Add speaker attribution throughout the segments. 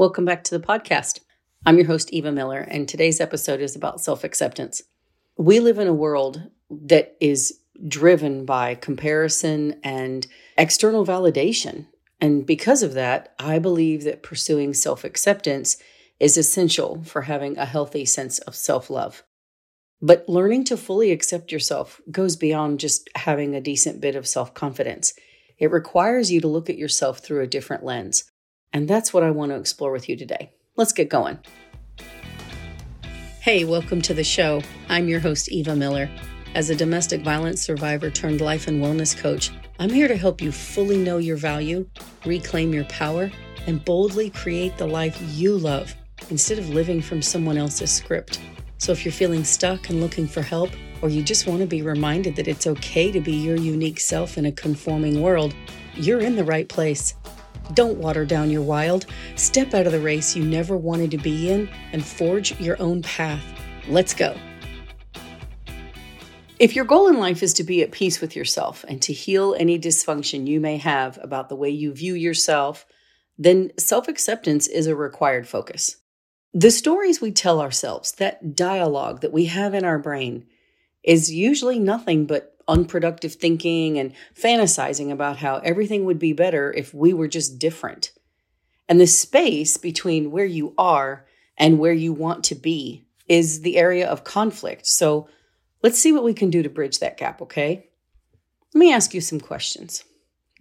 Speaker 1: Welcome back to the podcast. I'm your host, Eva Miller, and today's episode is about self acceptance. We live in a world that is driven by comparison and external validation. And because of that, I believe that pursuing self acceptance is essential for having a healthy sense of self love. But learning to fully accept yourself goes beyond just having a decent bit of self confidence. It requires you to look at yourself through a different lens. And that's what I want to explore with you today. Let's get going. Hey, welcome to the show. I'm your host, Eva Miller. As a domestic violence survivor turned life and wellness coach, I'm here to help you fully know your value, reclaim your power, and boldly create the life you love instead of living from someone else's script. So if you're feeling stuck and looking for help, or you just want to be reminded that it's okay to be your unique self in a conforming world, you're in the right place. Don't water down your wild. Step out of the race you never wanted to be in and forge your own path. Let's go. If your goal in life is to be at peace with yourself and to heal any dysfunction you may have about the way you view yourself, then self acceptance is a required focus. The stories we tell ourselves, that dialogue that we have in our brain, is usually nothing but unproductive thinking and fantasizing about how everything would be better if we were just different. And the space between where you are and where you want to be is the area of conflict. So let's see what we can do to bridge that gap, okay? Let me ask you some questions.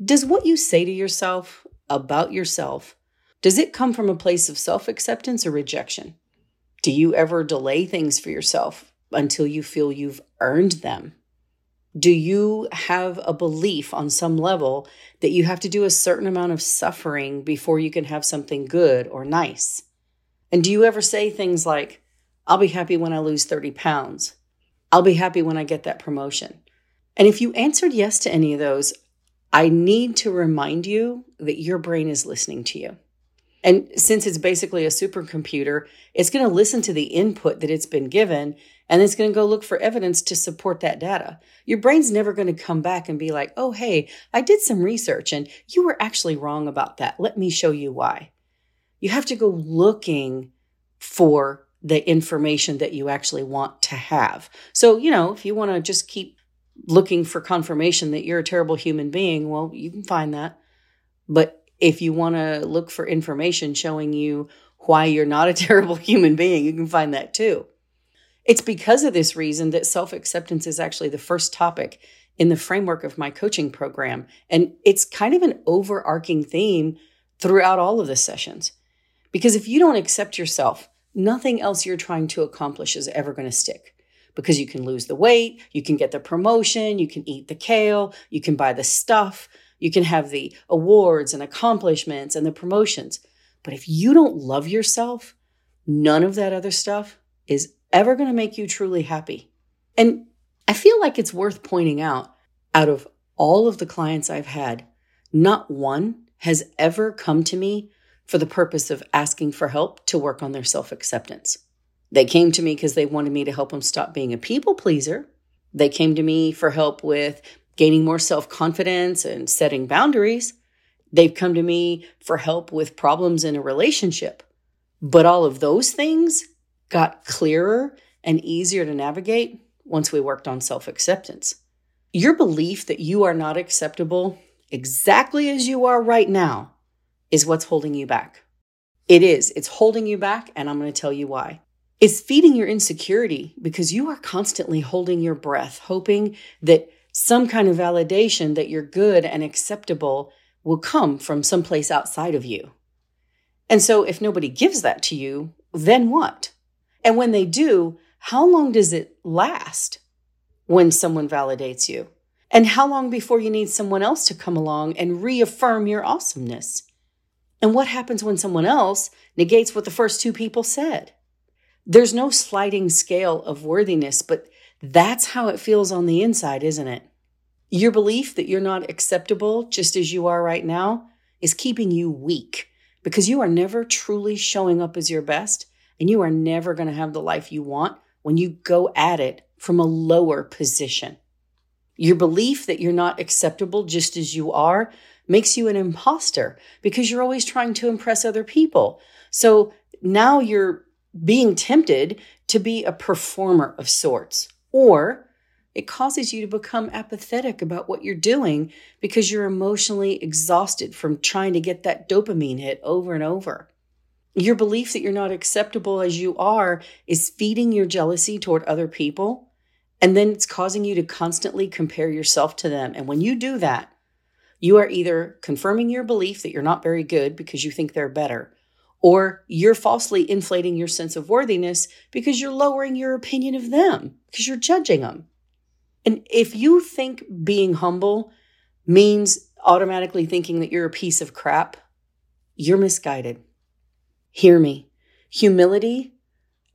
Speaker 1: Does what you say to yourself about yourself does it come from a place of self-acceptance or rejection? Do you ever delay things for yourself until you feel you've earned them? Do you have a belief on some level that you have to do a certain amount of suffering before you can have something good or nice? And do you ever say things like, I'll be happy when I lose 30 pounds? I'll be happy when I get that promotion. And if you answered yes to any of those, I need to remind you that your brain is listening to you. And since it's basically a supercomputer, it's going to listen to the input that it's been given and it's going to go look for evidence to support that data. Your brain's never going to come back and be like, oh, hey, I did some research and you were actually wrong about that. Let me show you why. You have to go looking for the information that you actually want to have. So, you know, if you want to just keep looking for confirmation that you're a terrible human being, well, you can find that. But if you want to look for information showing you why you're not a terrible human being, you can find that too. It's because of this reason that self acceptance is actually the first topic in the framework of my coaching program. And it's kind of an overarching theme throughout all of the sessions. Because if you don't accept yourself, nothing else you're trying to accomplish is ever going to stick. Because you can lose the weight, you can get the promotion, you can eat the kale, you can buy the stuff, you can have the awards and accomplishments and the promotions. But if you don't love yourself, none of that other stuff is ever going to make you truly happy. And I feel like it's worth pointing out out of all of the clients I've had, not one has ever come to me for the purpose of asking for help to work on their self acceptance. They came to me because they wanted me to help them stop being a people pleaser. They came to me for help with gaining more self confidence and setting boundaries. They've come to me for help with problems in a relationship. But all of those things got clearer and easier to navigate once we worked on self acceptance. Your belief that you are not acceptable exactly as you are right now is what's holding you back. It is. It's holding you back, and I'm going to tell you why. It's feeding your insecurity because you are constantly holding your breath, hoping that some kind of validation that you're good and acceptable will come from someplace outside of you. And so, if nobody gives that to you, then what? And when they do, how long does it last when someone validates you? And how long before you need someone else to come along and reaffirm your awesomeness? And what happens when someone else negates what the first two people said? There's no sliding scale of worthiness, but that's how it feels on the inside, isn't it? Your belief that you're not acceptable just as you are right now is keeping you weak because you are never truly showing up as your best and you are never going to have the life you want when you go at it from a lower position. Your belief that you're not acceptable just as you are makes you an imposter because you're always trying to impress other people. So now you're being tempted to be a performer of sorts, or it causes you to become apathetic about what you're doing because you're emotionally exhausted from trying to get that dopamine hit over and over. Your belief that you're not acceptable as you are is feeding your jealousy toward other people. And then it's causing you to constantly compare yourself to them. And when you do that, you are either confirming your belief that you're not very good because you think they're better, or you're falsely inflating your sense of worthiness because you're lowering your opinion of them because you're judging them. And if you think being humble means automatically thinking that you're a piece of crap, you're misguided. Hear me. Humility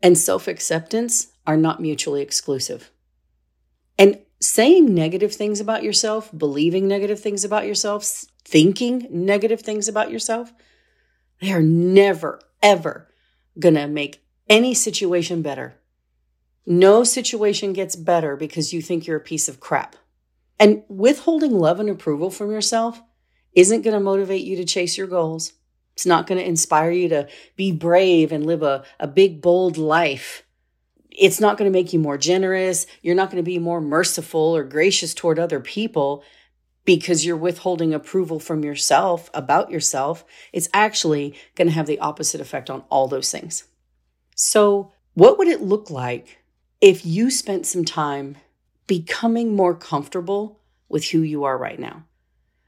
Speaker 1: and self acceptance are not mutually exclusive. And saying negative things about yourself, believing negative things about yourself, thinking negative things about yourself, they are never, ever going to make any situation better. No situation gets better because you think you're a piece of crap. And withholding love and approval from yourself isn't going to motivate you to chase your goals. It's not going to inspire you to be brave and live a, a big, bold life. It's not going to make you more generous. You're not going to be more merciful or gracious toward other people because you're withholding approval from yourself about yourself. It's actually going to have the opposite effect on all those things. So, what would it look like if you spent some time becoming more comfortable with who you are right now?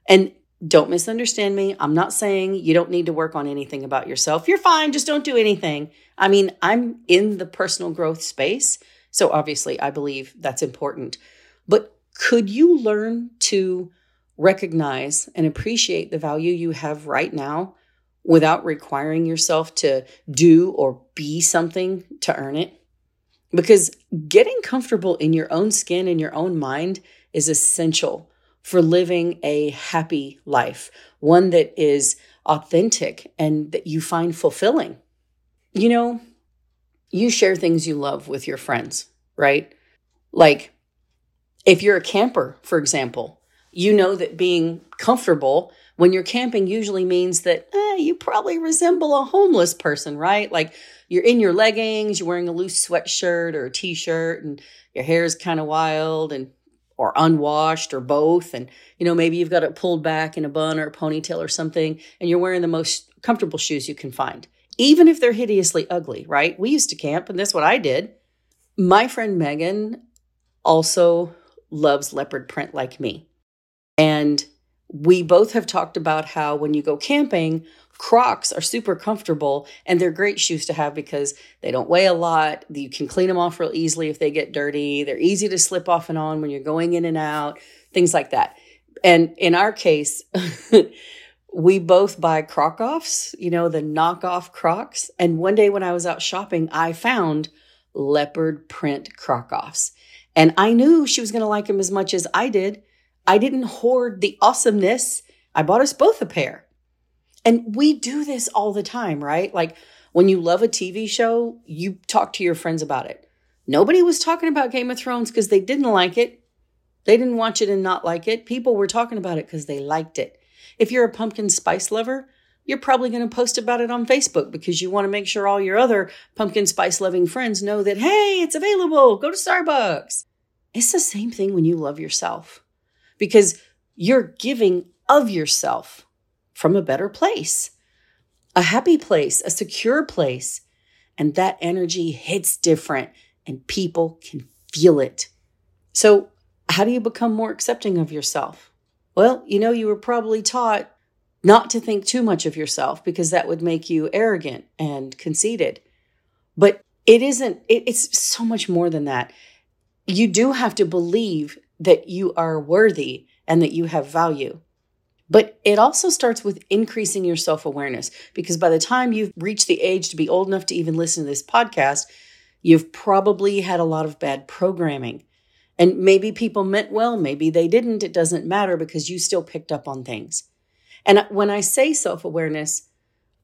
Speaker 1: And don't misunderstand me. I'm not saying you don't need to work on anything about yourself. You're fine, just don't do anything. I mean, I'm in the personal growth space. So obviously, I believe that's important. But could you learn to recognize and appreciate the value you have right now without requiring yourself to do or be something to earn it? Because getting comfortable in your own skin and your own mind is essential for living a happy life, one that is authentic and that you find fulfilling. You know, you share things you love with your friends, right? Like if you're a camper, for example, you know that being comfortable when you're camping usually means that eh, you probably resemble a homeless person, right? Like you're in your leggings, you're wearing a loose sweatshirt or a t shirt, and your hair is kind of wild and or unwashed or both and you know maybe you've got it pulled back in a bun or a ponytail or something and you're wearing the most comfortable shoes you can find. Even if they're hideously ugly right? We used to camp and that's what i did. My friend megan also loves leopard print like me. And we both have talked about how when you go camping Crocs are super comfortable and they're great shoes to have because they don't weigh a lot. You can clean them off real easily if they get dirty. They're easy to slip off and on when you're going in and out, things like that. And in our case, we both buy Croc offs, you know, the knockoff Crocs. And one day when I was out shopping, I found leopard print Croc offs. And I knew she was going to like them as much as I did. I didn't hoard the awesomeness. I bought us both a pair. And we do this all the time, right? Like when you love a TV show, you talk to your friends about it. Nobody was talking about Game of Thrones because they didn't like it. They didn't watch it and not like it. People were talking about it because they liked it. If you're a pumpkin spice lover, you're probably going to post about it on Facebook because you want to make sure all your other pumpkin spice loving friends know that, hey, it's available. Go to Starbucks. It's the same thing when you love yourself because you're giving of yourself from a better place, a happy place, a secure place. And that energy hits different and people can feel it. So, how do you become more accepting of yourself? Well, you know, you were probably taught not to think too much of yourself because that would make you arrogant and conceited. But it isn't, it's so much more than that. You do have to believe that you are worthy and that you have value. But it also starts with increasing your self awareness because by the time you've reached the age to be old enough to even listen to this podcast, you've probably had a lot of bad programming. And maybe people meant well, maybe they didn't. It doesn't matter because you still picked up on things. And when I say self awareness,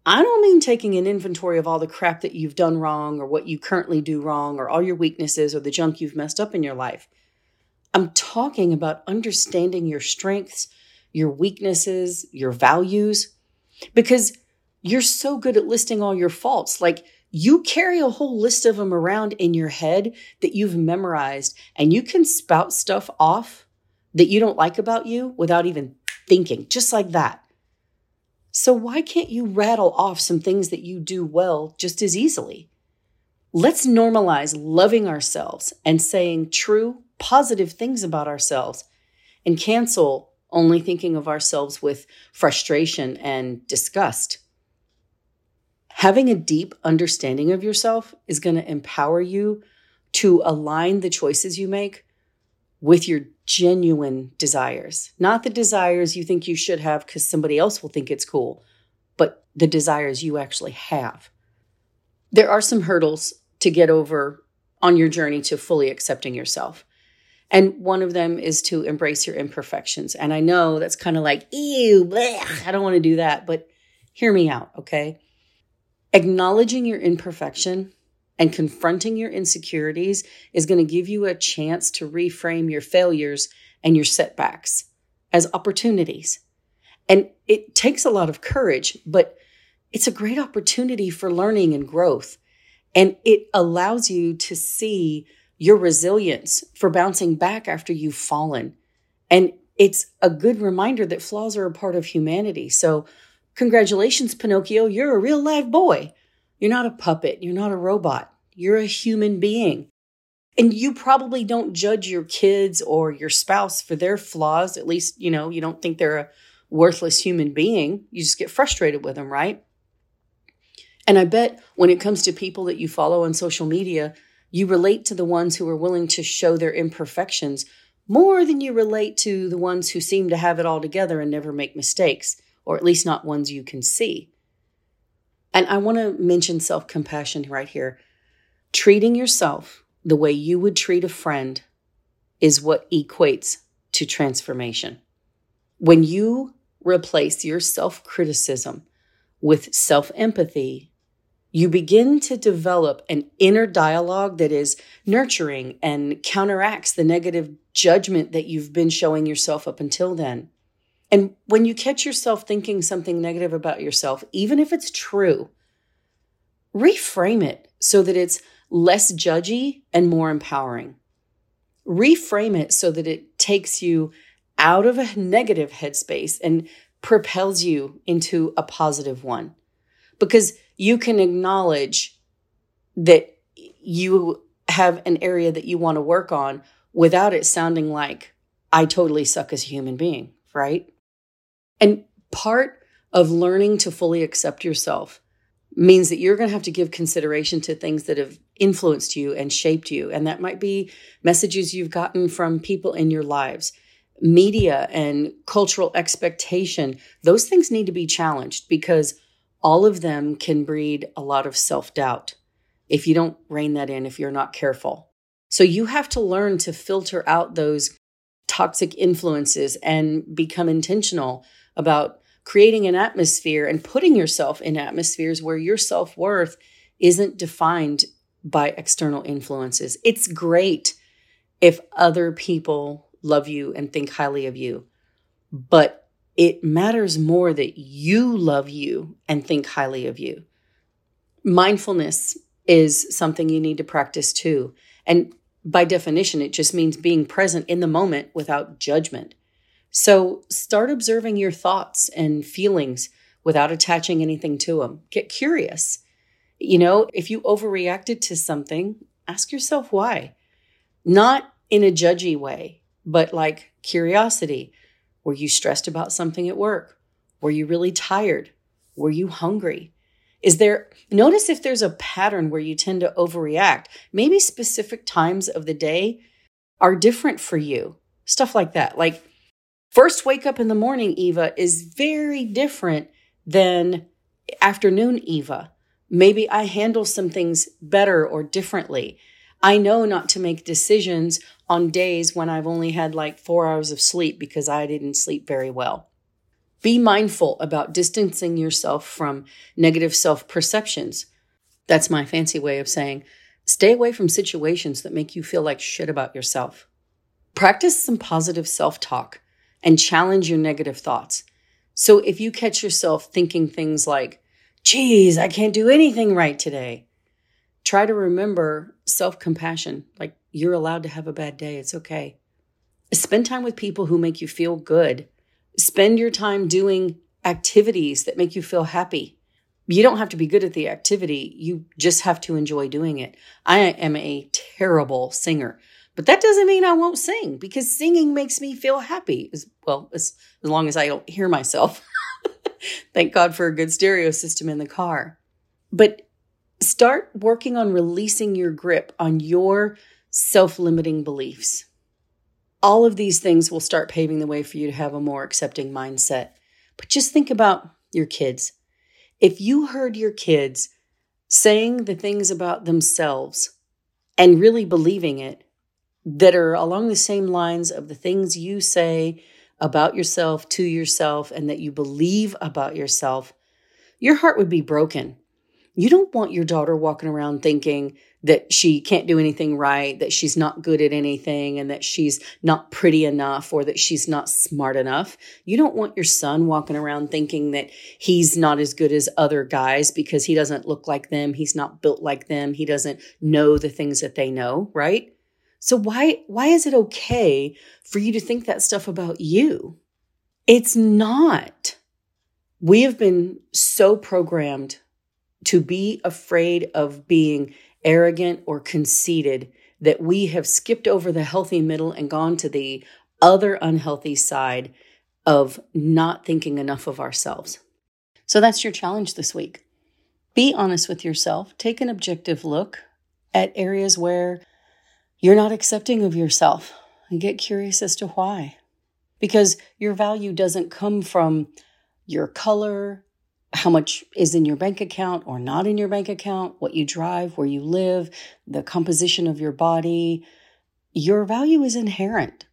Speaker 1: I don't mean taking an inventory of all the crap that you've done wrong or what you currently do wrong or all your weaknesses or the junk you've messed up in your life. I'm talking about understanding your strengths your weaknesses, your values, because you're so good at listing all your faults. Like you carry a whole list of them around in your head that you've memorized, and you can spout stuff off that you don't like about you without even thinking, just like that. So, why can't you rattle off some things that you do well just as easily? Let's normalize loving ourselves and saying true, positive things about ourselves and cancel only thinking of ourselves with frustration and disgust. Having a deep understanding of yourself is going to empower you to align the choices you make with your genuine desires, not the desires you think you should have because somebody else will think it's cool, but the desires you actually have. There are some hurdles to get over on your journey to fully accepting yourself. And one of them is to embrace your imperfections. And I know that's kind of like, ew, bleh, I don't want to do that, but hear me out, okay? Acknowledging your imperfection and confronting your insecurities is going to give you a chance to reframe your failures and your setbacks as opportunities. And it takes a lot of courage, but it's a great opportunity for learning and growth. And it allows you to see your resilience for bouncing back after you've fallen. And it's a good reminder that flaws are a part of humanity. So Congratulations, Pinocchio, you're a real live boy. You're not a puppet, you're not a robot, you're a human being. And you probably don't judge your kids or your spouse for their flaws. At least, you know, you don't think they're a worthless human being. You just get frustrated with them, right? And I bet when it comes to people that you follow on social media, you relate to the ones who are willing to show their imperfections more than you relate to the ones who seem to have it all together and never make mistakes or at least not ones you can see. And I want to mention self compassion right here. Treating yourself the way you would treat a friend is what equates to transformation. When you replace your self criticism with self empathy, you begin to develop an inner dialogue that is nurturing and counteracts the negative judgment that you've been showing yourself up until then. And when you catch yourself thinking something negative about yourself, even if it's true, reframe it so that it's less judgy and more empowering. Reframe it so that it takes you out of a negative headspace and propels you into a positive one. Because you can acknowledge that you have an area that you want to work on without it sounding like, I totally suck as a human being, right? And part of learning to fully accept yourself means that you're going to have to give consideration to things that have influenced you and shaped you. And that might be messages you've gotten from people in your lives, media and cultural expectation. Those things need to be challenged because all of them can breed a lot of self doubt if you don't rein that in, if you're not careful. So you have to learn to filter out those toxic influences and become intentional about creating an atmosphere and putting yourself in atmospheres where your self worth isn't defined by external influences. It's great if other people love you and think highly of you, but it matters more that you love you and think highly of you. Mindfulness is something you need to practice too. And by definition, it just means being present in the moment without judgment. So start observing your thoughts and feelings without attaching anything to them. Get curious. You know, if you overreacted to something, ask yourself why. Not in a judgy way, but like curiosity. Were you stressed about something at work? Were you really tired? Were you hungry? Is there, notice if there's a pattern where you tend to overreact. Maybe specific times of the day are different for you. Stuff like that. Like, First wake up in the morning Eva is very different than afternoon Eva. Maybe I handle some things better or differently. I know not to make decisions on days when I've only had like four hours of sleep because I didn't sleep very well. Be mindful about distancing yourself from negative self perceptions. That's my fancy way of saying stay away from situations that make you feel like shit about yourself. Practice some positive self talk. and challenge your negative thoughts. So if you catch yourself thinking things like, geez, I can't do anything right today, try to remember self compassion. Like you're allowed to have a bad day. It's okay. Spend time with people who make you feel good. Spend your time doing activities that make you feel happy. You don't have to be good at the activity, you just have to enjoy doing it. I am a terrible singer, but that doesn't mean I won't sing because singing makes me feel happy as well as, as long as I don't hear myself. Thank God for a good stereo system in the car. But start working on releasing your grip on your self limiting beliefs. All of these things will start paving the way for you to have a more accepting mindset. But just think about your kids. If you heard your kids saying the things about themselves and really believing it that are along the same lines of the things you say about yourself to yourself and that you believe about yourself, your heart would be broken. You don't want your daughter walking around thinking that she can't do anything right, that she's not good at anything, and that she's not pretty enough or that she's not smart enough. You don't want your son walking around thinking that he's not as good as other guys because he doesn't look like them, he's not built like them, he doesn't know the things that they know, right? So why why is it okay for you to think that stuff about you? It's not. We have been so programmed to be afraid of being arrogant or conceited that we have skipped over the healthy middle and gone to the other unhealthy side of not thinking enough of ourselves. So that's your challenge this week. Be honest with yourself. Take an objective look at areas where you're not accepting of yourself and get curious as to why. Because your value doesn't come from your color, how much is in your bank account or not in your bank account, what you drive, where you live, the composition of your body. Your value is inherent.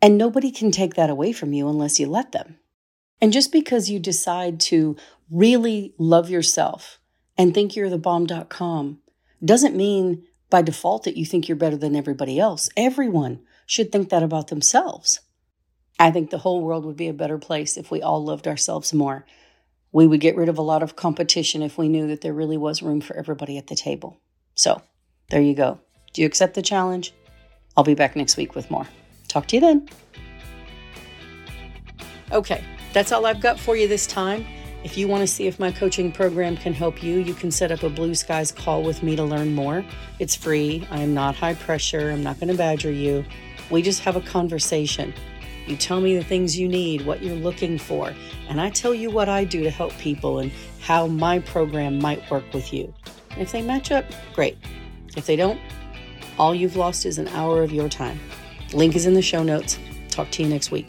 Speaker 1: And nobody can take that away from you unless you let them. And just because you decide to really love yourself and think you're the bomb.com doesn't mean by default that you think you're better than everybody else. Everyone should think that about themselves. I think the whole world would be a better place if we all loved ourselves more we would get rid of a lot of competition if we knew that there really was room for everybody at the table. So, there you go. Do you accept the challenge? I'll be back next week with more. Talk to you then. Okay, that's all I've got for you this time. If you want to see if my coaching program can help you, you can set up a Blue Skies call with me to learn more. It's free. I am not high pressure. I'm not going to badger you. We just have a conversation. You tell me the things you need, what you're looking for, and I tell you what I do to help people and how my program might work with you. If they match up, great. If they don't, all you've lost is an hour of your time. Link is in the show notes. Talk to you next week.